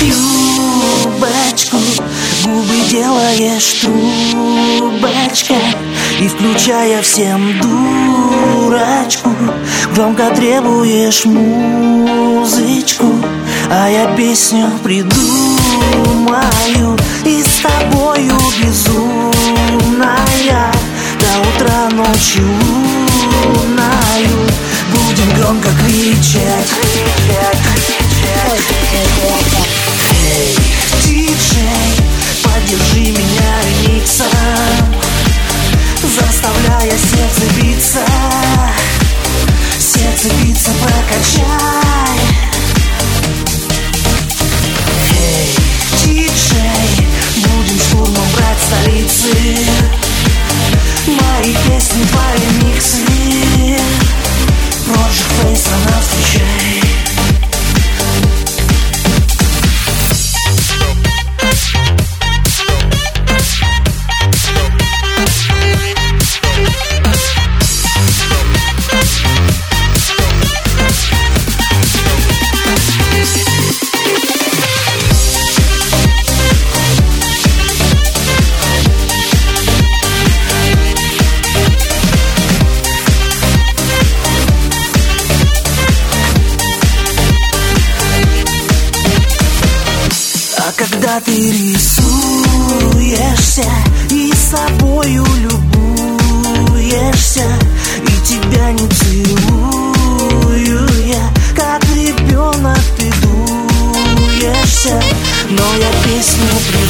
Любочку Губы делаешь трубочкой И включая всем дурачку. Громко требуешь музычку А я песню придумаю Сердце биться прокачай. Эй, диджей, будем штурмом брать столицы когда ты рисуешься И собою любуешься И тебя не целую я Как ребенок ты дуешься Но я песню придумаю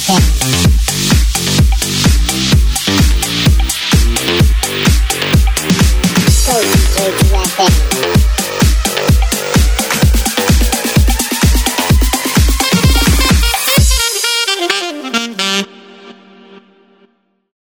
Podcast.